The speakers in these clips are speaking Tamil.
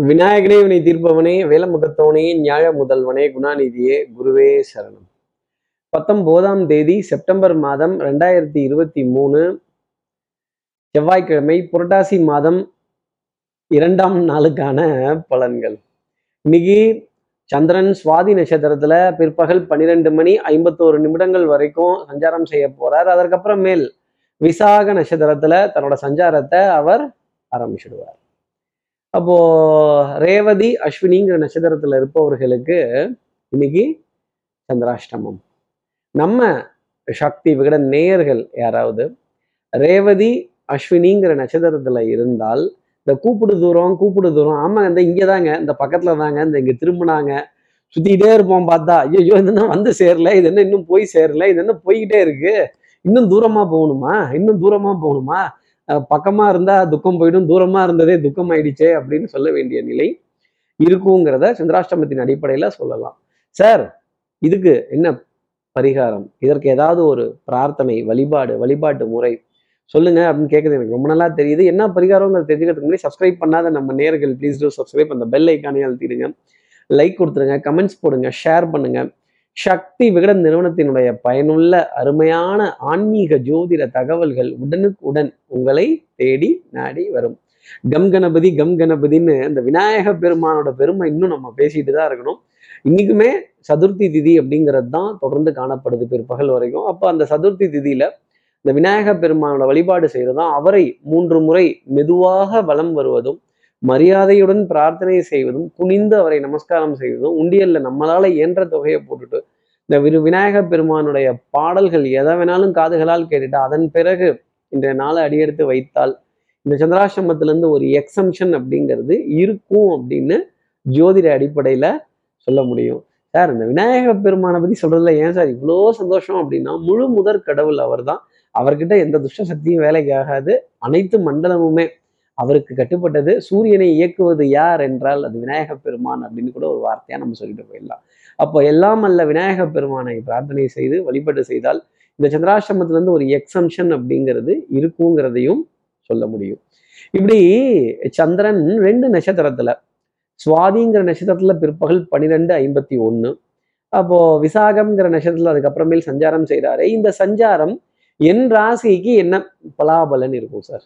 விநாயகனே வினை தீர்ப்பவனே வேலமுகத்தவனே ஞாழ முதல்வனே குணாநிதியே குருவே சரணம். பத்தொன்பதாம் தேதி செப்டம்பர் மாதம் ரெண்டாயிரத்தி இருபத்தி மூணு செவ்வாய்க்கிழமை புரட்டாசி மாதம் இரண்டாம் நாளுக்கான பலன்கள். இன்னைக்கு சந்திரன் சுவாதி நட்சத்திரத்துல பிற்பகல் பன்னிரெண்டு மணி ஐம்பத்தோரு நிமிடங்கள் வரைக்கும் சஞ்சாரம் செய்ய போறார். அதற்கப்புறமேல் விசாக நட்சத்திரத்துல தன்னோட சஞ்சாரத்தை அவர் ஆரம்பிச்சிடுவார். அப்போ ரேவதி அஸ்வினிங்கிற நட்சத்திரத்துல இருப்பவர்களுக்கு இன்னைக்கு சந்திராஷ்டமம். நம்ம சக்தி விகட நேயர்கள் யாராவது ரேவதி அஸ்வினிங்கிற நட்சத்திரத்துல இருந்தால் இந்த கூப்பிடு தூரம் கூப்பிடு தூரம் ஆமா இந்த இங்கதாங்க இந்த பக்கத்துல தாங்க இந்த இங்க திரும்பினாங்க சுத்திக்கிட்டே இருப்போம் பார்த்தா ஐயோ இது என்ன வந்து சேரல இது என்ன இன்னும் போய் சேரல இது என்ன போய்கிட்டே இருக்கு இன்னும் தூரமா போகணுமா இன்னும் தூரமா போகணுமா பக்கமாக இருந்தால் துக்கம் போயிடும் தூரமாக இருந்ததே துக்கம் ஆயிடுச்சே அப்படின்னு சொல்ல வேண்டிய நிலை இருக்குங்கிறத சந்திராஷ்டமத்தின் அடிப்படையில் சொல்லலாம். சார் இதுக்கு என்ன பரிகாரம்? இதற்கு ஏதாவது ஒரு பிரார்த்தனை வழிபாடு வழிபாட்டு முறை? சொல்லுங்க அப்படின்னு கேட்குறது எனக்கு ரொம்ப நல்லா தெரியுது. என்ன பரிகாரங்கிறது தெரிஞ்சுக்கிறதுக்கு முன்னாடி சப்ஸ்கிரைப் பண்ணாத நம்ம நேர்கள் ப்ளீஸ் டூ சப்ஸ்கிரைப் அந்த பெல் ஐக்கானே அழுத்திடுங்க. லைக் கொடுத்துருங்க கமெண்ட்ஸ் போடுங்க ஷேர் பண்ணுங்கள் சக்தி விகடன் நிறுவனத்தினுடைய பயனுள்ள அருமையான ஆன்மீக ஜோதிட தகவல்கள் உடனுக்குடன் உங்களை தேடி நாடி வரும். கம் கணபதி கம் கணபதின்னு அந்த விநாயக பெருமானோட பெருமை இன்னும் நம்ம பேசிட்டு தான் இருக்கணும். இன்னைக்குமே சதுர்த்தி திதி அப்படிங்கிறது தான் தொடர்ந்து காணப்படுது பிற்பகல் வரைக்கும். அப்போ அந்த சதுர்த்தி திதியில இந்த விநாயக பெருமானோட வழிபாடு செய்யறதும் அவரை மூன்று முறை மெதுவாக வலம் வருவதும் மரியாதையுடன் பிரார்த்தனை செய்வதும் குனிந்து அவரை நமஸ்காரம் செய்வதும் உண்டியல்ல நம்மளால இயன்ற தொகையை போட்டுட்டு இந்த விரு விநாயக பெருமானுடைய பாடல்கள் எதை வேணாலும் காதுகளால் கேட்டுட்டு அதன் பிறகு இன்றைய நாளை அடியெடுத்து வைத்தால் இந்த சந்திராசிரமத்திலேருந்து ஒரு எக்ஸம்ஷன் அப்படிங்கிறது இருக்கும் அப்படின்னு ஜோதிட அடிப்படையில் சொல்ல முடியும். சார் இந்த விநாயக பெருமானை பற்றி சொல்கிறதுல ஏன் சார் இவ்வளோ சந்தோஷம் அப்படின்னா முழு முதற் கடவுள் அவர்தான். அவர்கிட்ட எந்த துஷ்ட சக்தியும் வேலைக்கு ஆகாது. அனைத்து மண்டலமுமே அவருக்கு கட்டுப்பட்டது சூரியனை இயக்குவது யார் என்றால் அது விநாயக பெருமான் அப்படின்னு கூட ஒரு வார்த்தையா நம்ம சொல்லிட்டு போயிடலாம். அப்போ எல்லாம் அல்ல விநாயக பெருமானை பிரார்த்தனை செய்து வழிபாடு செய்தால் இந்த சந்திராசிரமத்திலேருந்து ஒரு எக்ஸம்ஷன் அப்படிங்கிறது இருக்குங்கிறதையும் சொல்ல முடியும். இப்படி சந்திரன் ரெண்டு நட்சத்திரத்துல சுவாதிங்கிற நட்சத்திரத்துல பிற்பகல் பன்னிரெண்டு ஐம்பத்தி ஒண்ணு அப்போ விசாகம்ங்கிற நட்சத்திரத்துல அதுக்கப்புறமேல் சஞ்சாரம் செய்கிறாரு இந்த சஞ்சாரம் என் ராசிக்கு என்ன பலாபலன் இருக்கும் சார்?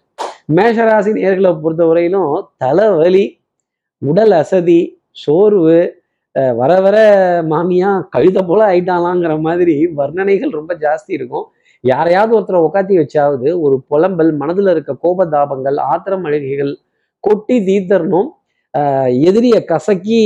மேஷராசி நேர்களை பொறுத்த வரையிலும் தலைவலி உடல் அசதி சோர்வு வர வர மாமியா கழுத போல ஆயிட்டாலாங்கிற மாதிரி வர்ணனைகள் ரொம்ப ஜாஸ்தி இருக்கும். யாரையாவது ஒருத்தரை உக்காத்தி வச்சாவது ஒரு புலம்பல் மனதில் இருக்க கோபதாபங்கள் ஆத்திரம் அழுகைகள் கொட்டி தீர்த்தரணும். எதிரியை கசக்கி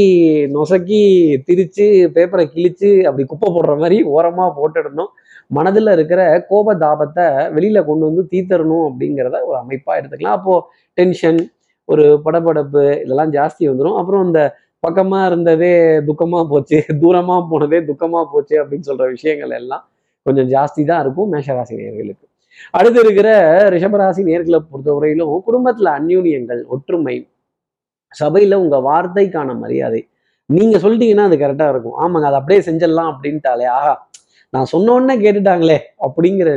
நொசக்கி திரிச்சு பேப்பரை கிழிச்சு அப்படி குப்பை போடுற மாதிரி ஓரமாக போட்டுடணும். மனதுல இருக்கிற கோபதாபத்தை வெளியில கொண்டு வந்து தீர்த்தரணும் அப்படிங்கிறத ஒரு அமைப்பா எடுத்துக்கலாம். அப்போ டென்ஷன் ஒரு படபடப்பு இதெல்லாம் ஜாஸ்தி வந்துடும் அப்புறம் இந்த பக்கமா இருந்ததே துக்கமா போச்சு தூரமா போனதே துக்கமா போச்சு அப்படின்னு சொல்ற விஷயங்கள் எல்லாம் கொஞ்சம் ஜாஸ்தி தான் இருக்கும் மேஷராசி நேர்களுக்கு. அடுத்து இருக்கிற ரிஷபராசி நேர்களை பொறுத்தவரையிலும் குடும்பத்துல அந்யூன்யங்கள் ஒற்றுமை சபையில உங்க வார்த்தைக்கான மரியாதை. நீங்க சொல்லிட்டீங்கன்னா அது கரெக்டா இருக்கும். ஆமாங்க அதை அப்படியே செஞ்சிடலாம் அப்படின்ட்டாலே ஆஹா நான் சொன்னோன்னே கேட்டுட்டாங்களே அப்படிங்கிற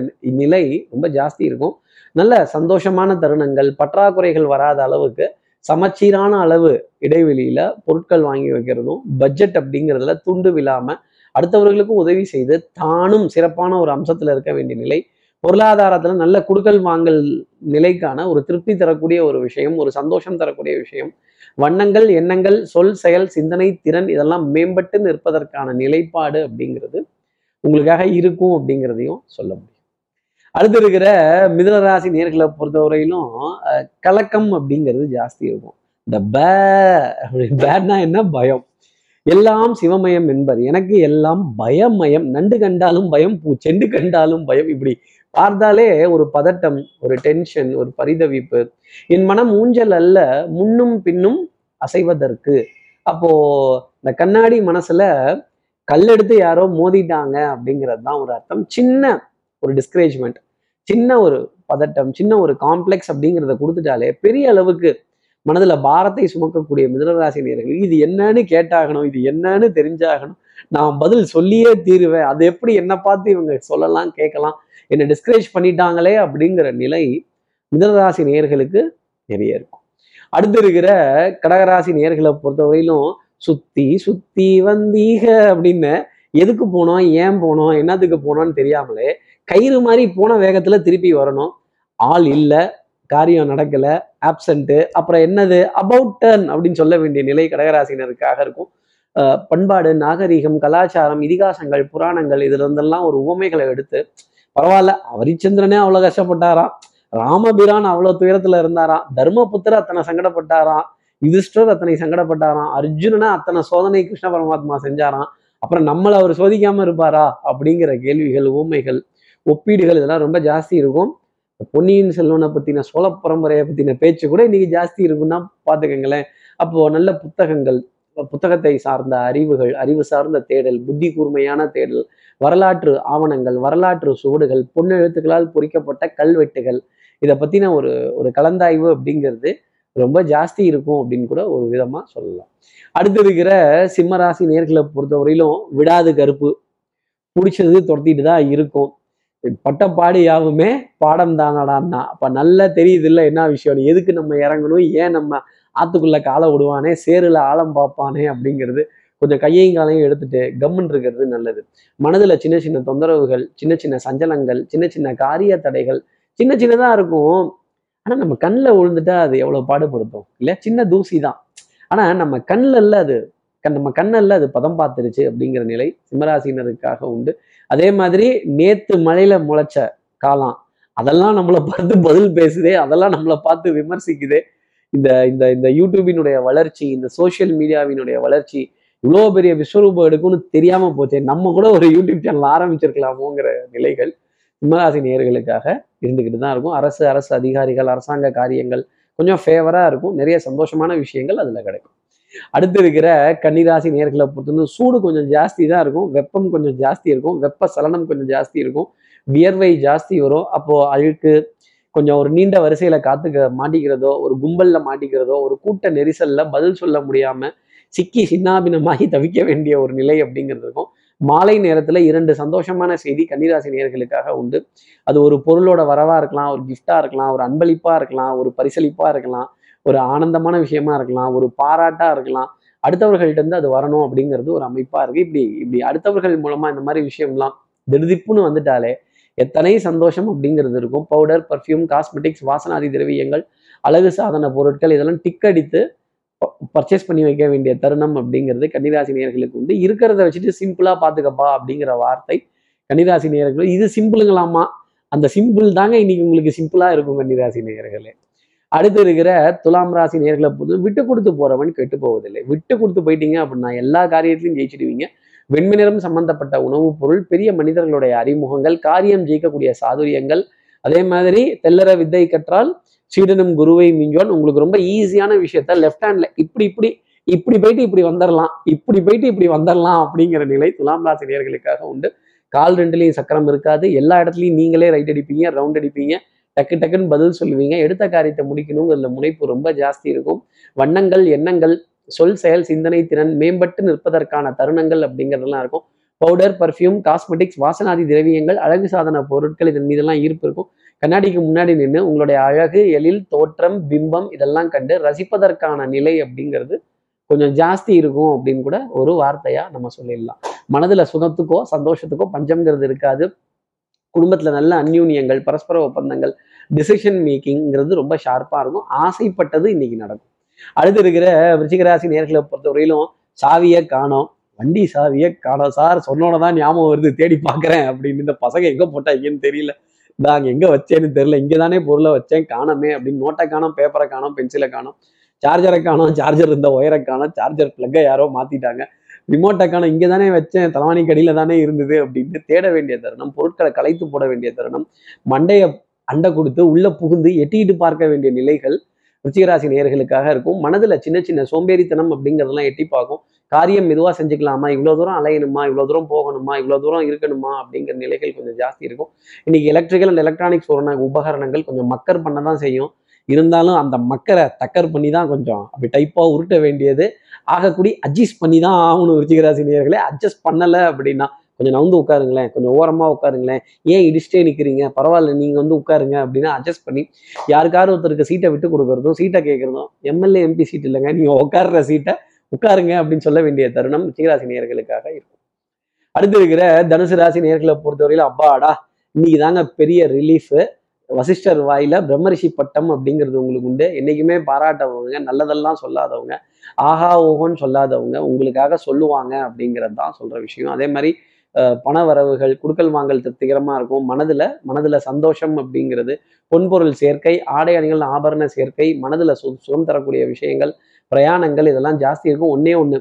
நிலை ரொம்ப ஜாஸ்தி இருக்கும். நல்ல சந்தோஷமான தருணங்கள் பற்றாக்குறைகள் வராத அளவுக்கு சமச்சீரான அளவு இடைவெளியில பொருட்கள் வாங்கி வைக்கிறதும் பட்ஜெட் அப்படிங்கிறதுல துண்டு விழாம அடுத்தவர்களுக்கும் உதவி செய்து தானும் சிறப்பான ஒரு அம்சத்துல இருக்க வேண்டிய நிலை. பொருளாதாரத்துல நல்ல குடுக்கல் வாங்கல் நிலைக்கான ஒரு திருப்தி தரக்கூடிய ஒரு விஷயம் ஒரு சந்தோஷம் தரக்கூடிய விஷயம். வண்ணங்கள் எண்ணங்கள் சொல் செயல் சிந்தனை திறன் இதெல்லாம் மேம்பட்டு நிற்பதற்கான நிலைப்பாடு அப்படிங்கிறது உங்களுக்காக இருக்கும் அப்படிங்கிறதையும் சொல்ல முடியும். அடுத்து இருக்கிற மிதனராசி நேர்களை பொறுத்தவரையிலும் கலக்கம் அப்படிங்கிறது ஜாஸ்தி இருக்கும். இந்த பே பேட்னா என்ன? பயம். எல்லாம் சிவமயம் என்பது. எனக்கு எல்லாம் பயமயம் நண்டு கண்டாலும் பயம் பூ செண்டு கண்டாலும் பயம். இப்படி பார்த்தாலே ஒரு பதட்டம் ஒரு டென்ஷன் ஒரு பரிதவிப்பு. என் மனம் ஊஞ்சல் அல்ல முன்னும் பின்னும் அசைவதற்கு. அப்போ இந்த கண்ணாடி மனசுல கல்லெடுத்து யாரோ மோதிட்டாங்க அப்படிங்கிறது தான் ஒரு அர்த்தம். சின்ன ஒரு டிஸ்கரேஜ்மெண்ட் சின்ன ஒரு பதட்டம் சின்ன ஒரு காம்ப்ளெக்ஸ் அப்படிங்கிறத கொடுத்துட்டாலே பெரிய அளவுக்கு மனதில் பாரத்தை சுமக்கக்கூடிய மிதனராசினியர்கள் இது என்னன்னு கேட்டாகணும் இது என்னன்னு தெரிஞ்சாகணும் நான் பதில் சொல்லியே தீருவேன் அது எப்படி என்னை பார்த்து இவங்க சொல்லலாம் கேட்கலாம் என்னை டிஸ்கரேஜ் பண்ணிட்டாங்களே அப்படிங்கிற நிலை மிதனராசி நேர்களுக்கு நிறைய இருக்கும். அடுத்து இருக்கிற கடகராசி நேர்களை பொறுத்தவரையிலும் சுத்தி சுத்தி வந்தீக அப்படின்னு. எதுக்கு போனோம் ஏன் போனோம் என்னத்துக்கு போனோம்னு தெரியாமலே கயிறு மாதிரி போன வேகத்துல திருப்பி வரணும். ஆள் இல்லை காரியம் நடக்கல ஆப்சண்ட்டு அப்புறம் என்னது? அபவுட் டர்ன் அப்படின்னு சொல்ல வேண்டிய நிலை கடகராசினருக்காக இருக்கும். அஹ் பண்பாடு நாகரீகம் கலாச்சாரம் இதிகாசங்கள் புராணங்கள் இதுல இருந்தெல்லாம் ஒரு உவமைகளை எடுத்து பரவாயில்ல அவரிச்சந்திரனே அவ்வளவு கஷ்டப்பட்டாராம். ராமபிரான் அவ்வளவு துயரத்துல இருந்தாராம். தர்மபுத்திர அத்தனை சங்கடப்பட்டாராம். யுதிஷ்டர் அத்தனை சங்கடப்பட்டாராம். அர்ஜுனனா அத்தனை சோதனை கிருஷ்ண பரமாத்மா செஞ்சாராம். அப்புறம் நம்மளை அவர் சோதிக்காம இருப்பாரா? அப்படிங்கிற கேள்விகள் ஊமைகள் ஒப்பீடுகள் இதெல்லாம் ரொம்ப ஜாஸ்தி இருக்கும். பொன்னியின் செல்வனை பத்தின சோழ பரம்பரையை பத்தின பேச்சு கூட இன்னைக்கு ஜாஸ்தி இருக்குன்னா பாத்துக்கங்களேன் அப்போ நல்ல புத்தகங்கள் புத்தகத்தை சார்ந்த அறிவுகள் அறிவு சார்ந்த தேடல் புத்தி கூர்மையான தேடல் வரலாற்று ஆவணங்கள் வரலாற்று சுவடுகள் பொன்னெழுத்துக்களால் பொறிக்கப்பட்ட கல்வெட்டுகள். இதை பத்தின ஒரு ஒரு கலந்தாய்வு அப்படிங்கிறது ரொம்ப ஜாஸ்தி இருக்கும் அப்படின்னு கூட ஒரு விதமா சொல்லலாம். அடுத்து இருக்கிற சிம்மராசி நேர்களை பொறுத்தவரையிலும் விடாது கருப்பு. பிடிச்சது துரத்திட்டு தான் இருக்கும். பட்டப்பாடு யாவுமே பாடம் தானடான்னா அப்ப நல்லா தெரியுது இல்லை என்ன விஷயம்? எதுக்கு நம்ம இறங்கணும்? ஏன் நம்ம ஆத்துக்குள்ள காலை விடுவானே? சேருல ஆழம் பார்ப்பானே அப்படிங்கிறது கொஞ்சம் கையையும் காலையும் எடுத்துட்டு கம்முன்னு இருக்கிறது நல்லது. மனதுல சின்ன சின்ன தொந்தரவுகள் சின்ன சின்ன சஞ்சலங்கள் சின்ன சின்ன காரிய தடைகள் சின்ன சின்னதா இருக்கும். ஆனால் நம்ம கண்ணில் விழுந்துட்டா அது எவ்வளோ பாடுபடுத்தும்? இல்லை சின்ன தூசி தான். ஆனா நம்ம கண்ணில் இல்ல அது. கண் நம்ம கண்ணல்ல அது பதம் பார்த்துருச்சு அப்படிங்கிற நிலை சிம்மராசினருக்காக உண்டு. அதே மாதிரி நேத்து மழையில முளைச்ச காலம் அதெல்லாம் நம்மளை பார்த்து பதில் பேசுதே அதெல்லாம் நம்மளை பார்த்து விமர்சிக்குதே. இந்த இந்த இந்த யூடியூபினுடைய வளர்ச்சி இந்த சோஷியல் மீடியாவினுடைய வளர்ச்சி இவ்வளோ பெரிய விஸ்வரூபம் எடுக்கும்னு தெரியாம போச்சே. நம்ம கூட ஒரு யூடியூப் சேனல் ஆரம்பிச்சிருக்கலாமோங்கிற நிலைகள். சிம்மராசி நேர்களுக்காக இருந்துக்கிட்டு தான் இருக்கும். அரசு அரசு அதிகாரிகள் அரசாங்க காரியங்கள் கொஞ்சம் ஃபேவரா இருக்கும். நிறைய சந்தோஷமான விஷயங்கள் அதுல கிடைக்கும். அடுத்து இருக்கிற கன்னிராசி நேர்களை பொறுத்தவரை சூடு கொஞ்சம் ஜாஸ்தி தான் இருக்கும். வெப்பம் கொஞ்சம் ஜாஸ்தி இருக்கும். வெப்ப சலனம் கொஞ்சம் ஜாஸ்தி இருக்கும். வியர்வை ஜாஸ்தி வரும். அப்போ அழுக்கு கொஞ்சம் ஒரு நீண்ட வரிசையில காத்துக்க மாட்டிக்கிறதோ ஒரு கும்பல்ல மாட்டிக்கிறதோ ஒரு கூட்ட நெரிசல்ல பதில் சொல்ல முடியாம சிக்கி சின்னாபினமாகி தவிக்க வேண்டிய ஒரு நிலை அப்படிங்கிறது இருக்கும். மாலை நேரத்துல இரண்டு சந்தோஷமான செய்தி கன்னிராசி நேர்களுக்காக உண்டு. அது ஒரு பொருளோட வரவா இருக்கலாம் ஒரு கிஃப்டா இருக்கலாம் ஒரு அன்பளிப்பா இருக்கலாம் ஒரு பரிசளிப்பா இருக்கலாம் ஒரு ஆனந்தமான விஷயமா இருக்கலாம் ஒரு பாராட்டா இருக்கலாம். அடுத்தவர்கள்ட்ட இருந்து அது வரணும் அப்படிங்கிறது ஒரு அமைப்பா இருக்கு. இப்படி இப்படி அடுத்தவர்கள் மூலமா இந்த மாதிரி விஷயம்லாம் திடுதிப்புன்னு வந்துட்டாலே எத்தனை சந்தோஷம் அப்படிங்கிறது இருக்கும். பவுடர் பர்ஃப்யூம் காஸ்மெட்டிக்ஸ் வாசனாதி திரவியங்கள் அழகு சாதன பொருட்கள் இதெல்லாம் டிக் அடித்து பர்ச்சேஸ் பண்ணி வைக்க வேண்டிய தருணம் அப்படிங்கிறது கன்னிராசி நேர்களுக்கு உண்டு. இருக்கிறத வச்சுட்டு சிம்பிளாக பார்த்துக்கப்பா அப்படிங்கிற வார்த்தை கன்னிராசி நேயர்கள் இது சிம்பிளுங்களாமா அந்த சிம்பிள் தாங்க இன்னைக்கு உங்களுக்கு சிம்பிளாக இருக்கும் கன்னிராசி நேர்களே அடுத்து இருக்கிற துலாம் ராசி நேர்களை பொறுத்து விட்டு கொடுத்து போறவன் கெட்டு போவதில்லை. விட்டு கொடுத்து போயிட்டீங்க அப்படின்னா எல்லா காரியத்திலையும் ஜெயிச்சிடுவீங்க. வெண்மை நிறம் சம்பந்தப்பட்ட உணவுப் பொருள் பெரிய மனிதர்களுடைய அறிமுகங்கள் காரியம் ஜெயிக்கக்கூடிய சாதுரியங்கள் அதே மாதிரி தெல்லற வித்தை கற்றால் சீடனும் குருவை மிஞ்சுவான். உங்களுக்கு ரொம்ப ஈஸியான விஷயத்த லெஃப்ட் ஹேண்ட்ல இப்படி இப்படி இப்படி போயிட்டு இப்படி வந்துடலாம் இப்படி போயிட்டு இப்படி வந்துடலாம் அப்படிங்கிற நிலை துலாம் ராசி நேர்களுக்காக உண்டு. கால் ரெண்டுலேயும் சக்கரம் இருக்காது. எல்லா இடத்துலையும் நீங்களே ரைட் அடிப்பீங்க ரவுண்ட் அடிப்பீங்க. டக்கு டக்குன்னு பதில் சொல்லுவீங்க. எடுத்த காரியத்தை முடிக்கணுங்கிறதுல முனைப்பு ரொம்ப ஜாஸ்தி இருக்கும். வண்ணங்கள் எண்ணங்கள் சொல் செயல் சிந்தனை திறன் மேம்பட்டு நிற்பதற்கான தருணங்கள் அப்படிங்கிறதெல்லாம் இருக்கும். பவுடர் பர்ஃப்யூம் காஸ்மெட்டிக்ஸ் வாசனாதி திரவியங்கள் அழகு சாதன பொருட்கள் இதன் மீதெல்லாம் ஈர்ப்பு இருக்கும். கண்ணாடிக்கு முன்னாடி நின்று உங்களுடைய அழகு எழில் தோற்றம் பிம்பம் இதெல்லாம் கண்டு ரசிப்பதற்கான நிலை அப்படிங்கிறது கொஞ்சம் ஜாஸ்தி இருக்கும் அப்படின்னு கூட ஒரு வார்த்தையா நம்ம சொல்லிடலாம். மனதுல சுகத்துக்கோ சந்தோஷத்துக்கோ பஞ்சம்ங்கிறது இருக்காது. குடும்பத்துல நல்ல அந்யூன்யங்கள் பரஸ்பர ஒப்பந்தங்கள் டிசிஷன் மேக்கிங்கிறது ரொம்ப ஷார்ப்பா இருக்கும். ஆசைப்பட்டது இன்னைக்கு நடக்கும். அடுத்து இருக்கிற விருச்சிகராசி நேர்களை பொறுத்தவரையிலும் சாவியை காணோம். வண்டி சாவியை காணோம். சார் சொன்னோன்னு தான் ஞாபகம் வருது. தேடி பார்க்கறேன் அப்படின்னு இந்த பசங்க எங்க போட்டாங்கன்னு தெரியல. நான் எங்க வச்சேன்னு தெரியல. இங்க தானே பொருளை வச்சேன். காணமே அப்படின்னு நோட்டை காணோம் பேப்பரை காணோம் பென்சிலை காணோம். சார்ஜரை காணோம் சார்ஜர் இருந்த ஒயரை காணும். சார்ஜர் பிளக்கை யாரோ மாத்திட்டாங்க. ரிமோட்டை காணோம் இங்கே தானே வச்சேன். தலைவாணி கடியில தானே இருந்தது அப்படின்னு தேட வேண்டிய தருணம் பொருட்களை கலைத்து போட வேண்டிய தருணம் மண்டையை அண்டை கொடுத்து உள்ள புகுந்து எட்டிட்டு பார்க்க வேண்டிய நிலைகள் ருச்சிகராசி நேயர்களுக்காக இருக்கும். மனதில் சின்ன சின்ன சோம்பேறித்தனம் அப்படிங்கிறதெல்லாம் எட்டி பார்க்கும். காரியம் மெதுவாக செஞ்சுக்கலாமா? இவ்வளோ தூரம் அலையணுமா? இவ்வளோ தூரம் போகணுமா? இவ்வளோ தூரம் இருக்கணுமா? அப்படிங்கிற நிலைகள் கொஞ்சம் ஜாஸ்தி இருக்கும். இன்னைக்கு எலக்ட்ரிக்கல் அண்ட் எலக்ட்ரானிக்ஸ் உபகரணங்கள் கொஞ்சம் மக்கர் பண்ண தான் செய்யும். இருந்தாலும் அந்த மக்கரை தக்கர் பண்ணி தான் கொஞ்சம் அப்படி டைப்பாக உருட்ட வேண்டியது. ஆகக்கூடிய அட்ஜஸ்ட் பண்ணி தான் ஆகணும் ருச்சிகராசி நேர்களே அட்ஜஸ்ட் பண்ணலை அப்படின்னா கொஞ்சம் நவுந்து உட்காருங்களேன் கொஞ்சம் ஓரமாக உட்காருங்களேன். ஏன் இடிச்சிட்டே நிற்கிறீங்க பரவாயில்ல நீங்கள் வந்து உட்காருங்க அப்படின்னு அட்ஜஸ்ட் பண்ணி யாருக்காவது ஒருத்தருக்கு சீட்டை விட்டு கொடுக்குறதும் சீட்டை கேட்குறதும் எம்எல்ஏ எம்பி சீட் இல்லைங்க நீங்கள் உட்கார்ற சீட்டை உட்காருங்க அப்படின்னு சொல்ல வேண்டிய தருணம் சிகராசி நேர்களுக்காக இருக்கும். அடுத்து இருக்கிற தனுசு ராசி நேர்களை பொறுத்தவரையில அப்பாடா இன்னைக்கு தாங்க பெரிய ரிலீஃப் வசிஷ்டர் வாயில பிரம்மரிஷி பட்டம் அப்படிங்கிறது உங்களுக்கு உண்டு. என்னைக்குமே பாராட்டவங்க நல்லதெல்லாம் சொல்லாதவங்க ஆஹா ஓஹோன்னு சொல்லாதவங்க உங்களுக்காக சொல்லுவாங்க அப்படிங்கிறது தான் சொல்ற விஷயம். அதே மாதிரி பண வரவுகள் குடுக்கல் வாங்கல் திருப்திகரமாக இருக்கும். மனதில் மனதில் சந்தோஷம் அப்படிங்கிறது பொன்பொருள் சேர்க்கை ஆடை அணிகள் ஆபரண சேர்க்கை மனதில் சு சுகம் தரக்கூடிய விஷயங்கள் பிரயாணங்கள் இதெல்லாம் ஜாஸ்தி இருக்கும். ஒன்றே ஒன்று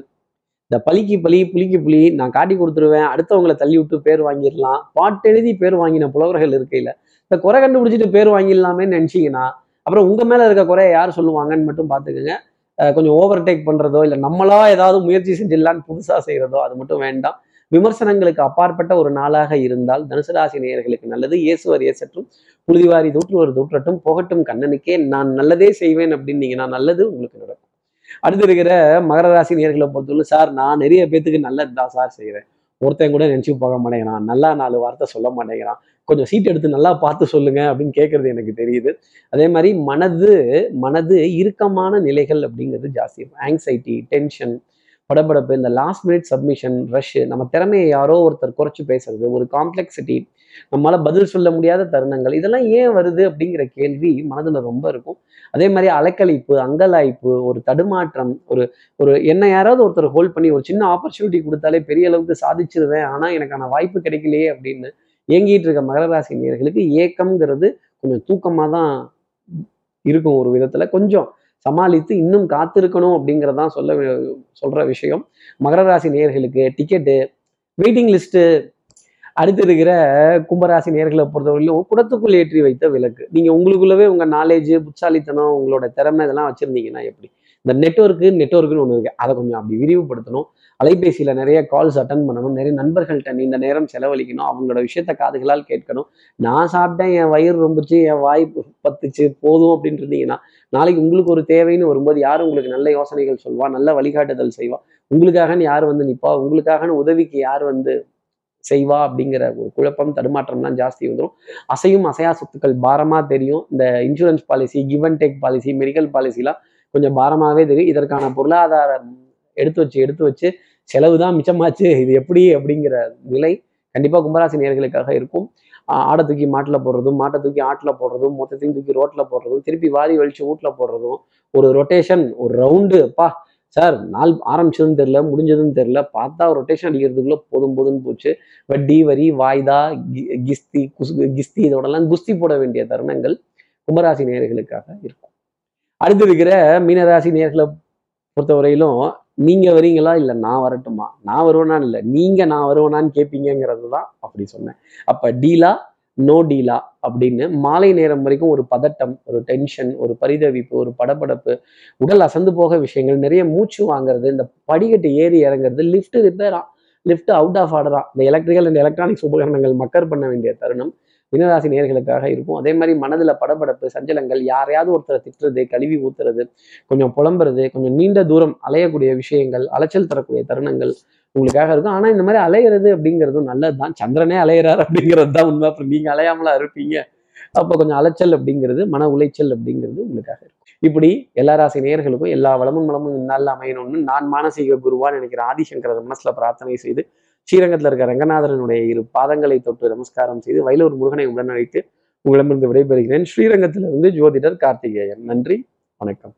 இந்த பலிக்கு பலி புலிக்கு புலி நான் காட்டி கொடுத்துருவேன் அடுத்தவங்களை தள்ளி விட்டு பேர் வாங்கிடலாம் பாட்டு எழுதி பேர் வாங்கின புலவர்கள் இருக்கையில் இந்த குறை கண்டுபிடிச்சிட்டு பேர் வாங்கிடலாமே நினச்சிங்கன்னா அப்புறம் உங்கள் மேலே இருக்க குறைய யார் சொல்லுவாங்கன்னு மட்டும் பார்த்துக்கோங்க. கொஞ்சம் ஓவர்டேக் பண்ணுறதோ இல்லை நம்மளா ஏதாவது முயற்சி செஞ்சிடலான்னு புதுசாக செய்கிறதோ அது மட்டும் வேண்டாம். விமர்சனங்களுக்கு அப்பாற்பட்ட ஒரு நாளாக இருந்தால் தனுசுராசி நேயர்களுக்கு நல்லது. இயேசுவர் இயேசற்றும் புழுதிவாரி தூற்றுவர் தூற்றட்டும் போகட்டும் கண்ணனுக்கே நான் நல்லதே செய்வேன் அப்படின்னீங்கன்னா நல்லது உங்களுக்கு நடக்கும். அடுத்து இருக்கிற மகர ராசி நேர்களை பொறுத்தவரை சார் நான் நிறைய பேத்துக்கு நல்லது தான் சார் செய்கிறேன் ஒருத்தன் கூட நினச்சி போக மாட்டேங்கிறான். நல்லா நாலு வார்த்தை சொல்ல மாட்டேங்கிறான். கொஞ்சம் சீட் எடுத்து நல்லா பார்த்து சொல்லுங்க அப்படின்னு கேட்கறது எனக்கு தெரியுது. அதே மாதிரி மனது மனது இறுக்கமான நிலைகள் அப்படிங்கிறது ஜாஸ்தி. ஆங்ஸைட்டி டென்ஷன் படபடப்பு இந்த லாஸ்ட் மினிட் சப்மிஷன் ரஷ்ஷு நம்ம திறமையை யாரோ ஒருத்தர் குறைச்சி பேசுறது ஒரு காம்ப்ளெக்சிட்டி நம்மளால பதில் சொல்ல முடியாத தருணங்கள் இதெல்லாம் ஏன் வருது அப்படிங்கிற கேள்வி மனதுல ரொம்ப இருக்கும். அதே மாதிரி அலைக்கழிப்பு அங்கலாய்ப்பு ஒரு தடுமாற்றம் ஒரு ஒரு என்ன யாராவது ஒருத்தர் ஹோல்ட் பண்ணி ஒரு சின்ன ஆப்பர்ச்சுனிட்டி கொடுத்தாலே பெரிய அளவுக்கு சாதிச்சிருவேன் ஆனா எனக்கான வாய்ப்பு கிடைக்கலையே அப்படின்னு இயங்கிட்டு இருக்க மகர ராசி நேர்களுக்கு ஏக்கம்ங்கிறது கொஞ்சம் தூக்கமா தான் இருக்கும் ஒரு விதத்துல. கொஞ்சம் சமாளித்து இன்னும் காத்திருக்கணும் அப்படிங்கிறதான் சொல்ல சொல்ற விஷயம். மகர ராசி நேர்களுக்கு டிக்கெட்டு வெயிட்டிங் லிஸ்ட்டு அடுத்து இருக்கிற கும்பராசி நேர்களை பொறுத்தவரையிலும் குடத்துக்குள் ஏற்றி வைத்த விளக்கு. நீங்க உங்களுக்குள்ளவே உங்க நாலேஜ் புட்சாலித்தனம் உங்களோட திறமை இதெல்லாம் வச்சிருந்தீங்கன்னா எப்படி? இந்த நெட்ஒர்க்கு நெட்ஒர்க்குன்னு ஒன்று இருக்கு. அதை கொஞ்சம் அப்படி விரிவுபடுத்தணும். அலைபேசியில் நிறைய கால்ஸ் அட்டன் பண்ணணும். நிறைய நண்பர்கள்ட்ட நீண்ட நேரம் செலவழிக்கணும். அவங்களோட விஷயத்த காதுகளால் கேட்கணும். நான் சாப்பிட்டேன் என் வயிறு ரொம்பிச்சு என் வாய் பத்துச்சு போதும் அப்படின்னு இருந்தீங்கன்னா நாளைக்கு உங்களுக்கு ஒரு தேவைன்னு வரும்போது யார் உங்களுக்கு நல்ல யோசனைகள் சொல்வா? நல்ல வழிகாட்டுதல் செய்வா? உங்களுக்காகன்னு யார் வந்து நிற்பா உங்களுக்காகன்னு உதவிக்கு யார் வந்து செய்வா? அப்படிங்கிற ஒரு குழப்பம் தடுமாற்றம்லாம் ஜாஸ்தி வந்துடும் அசையும் அசையா சொத்துக்கள் பாரமாக தெரியும். இந்த insurance policy give and take policy medical பாலிசிலாம் கொஞ்சம் பாரமாகவே தெரியும் இதற்கான பொருளாதாரம் எடுத்து வச்சு எடுத்து வச்சு செலவு தான் மிச்சமாச்சு. இது எப்படி அப்படிங்கிற நிலை கண்டிப்பாக கும்பராசி நேர்களுக்காக இருக்கும். ஆடை தூக்கி மாட்டில் போடுறதும் மாட்டை தூக்கி ஆட்டில் போடுறதும் மொத்தத்தையும் தூக்கி ரோட்டில் போடுறதும் திருப்பி வாரி வலிச்சு வீட்டில் போடுறதும் ஒரு ரொட்டேஷன் ஒரு ரவுண்டு அப்பா சார் நாள் ஆரம்பிச்சதும் தெரில முடிஞ்சதும் தெரில பார்த்தா ரொட்டேஷன் அடிக்கிறதுக்குள்ளே போதும் போதும்னு போச்சு. வட்டி வரி வாய்தா கி- கிஸ்தி குஸ் கிஸ்தி இதோடலாம் குஸ்தி போட வேண்டிய தருணங்கள் கும்பராசி நேயர்களுக்காக இருக்கும். அடுத்து இருக்கிற மீனராசி நேர்களை பொறுத்தவரையிலும் நீங்கள் வரீங்களா இல்லை நான் வரட்டுமா? நான் வருவேனான்னு இல்லை. நீங்கள் நான் வருவேனான்னு கேட்பீங்கிறது தான் அப்படி சொன்னேன். அப்போ டீலா நோ டீலா அப்படின்னு மாலை நேரம் வரைக்கும் ஒரு பதட்டம் ஒரு டென்ஷன் ஒரு பரிதவிப்பு ஒரு படபடப்பு உடல் அசந்து போக விஷயங்கள் நிறைய மூச்சு வாங்குறது இந்த படிக்கட்டு ஏறி இறங்குறது லிஃப்ட் ரிப்பேரா லிஃப்ட் அவுட் ஆஃப் ஆர்டரா இந்த எலக்ட்ரிக்கல் அண்ட் எலக்ட்ரானிக்ஸ் உபகரணங்கள் மக்கர் பண்ண வேண்டிய தருணம். மீனராசி நேர்களுக்காக இருக்கும். அதே மாதிரி மனதுல படபடப்பு சஞ்சலங்கள் யாரையாவது ஒருத்தரை திட்டுறது கழுவி ஊத்துறது கொஞ்சம் புலம்புறது கொஞ்சம் நீண்ட தூரம் அலையக்கூடிய விஷயங்கள் அலைச்சல் தரக்கூடிய தருணங்கள் உங்களுக்காக இருக்கும். ஆனா இந்த மாதிரி அலையிறது அப்படிங்கிறதும் நல்லதுதான். சந்திரனே அலையிறாரு அப்படிங்கிறது தான் உண்மை. அப்புறம் நீங்க அலையாமலா இருப்பீங்க. அப்போ கொஞ்சம் அலைச்சல் அப்படிங்கிறது மன உளைச்சல் அப்படிங்கிறது உங்களுக்காக இருக்கும். இப்படி எல்லா ராசி நேயர்களுக்கும் எல்லா வளமும் வளமும் இந்நாளில் அமையணும்னு நான் மானசீக குருவான்னு நினைக்கிற ஆதிசங்கர மனசுல பிரார்த்தனை செய்து ஸ்ரீரங்கத்தில் இருக்க ரங்கநாதரனுடைய இரு பாதங்களை தொட்டு நமஸ்காரம் செய்து வயலூர் முருகனை உடன் அழைத்து உங்களிடமிருந்து விடைபெறுகிறேன். ஸ்ரீரங்கத்திலிருந்து ஜோதிடர் கார்த்திகேயன். நன்றி வணக்கம்.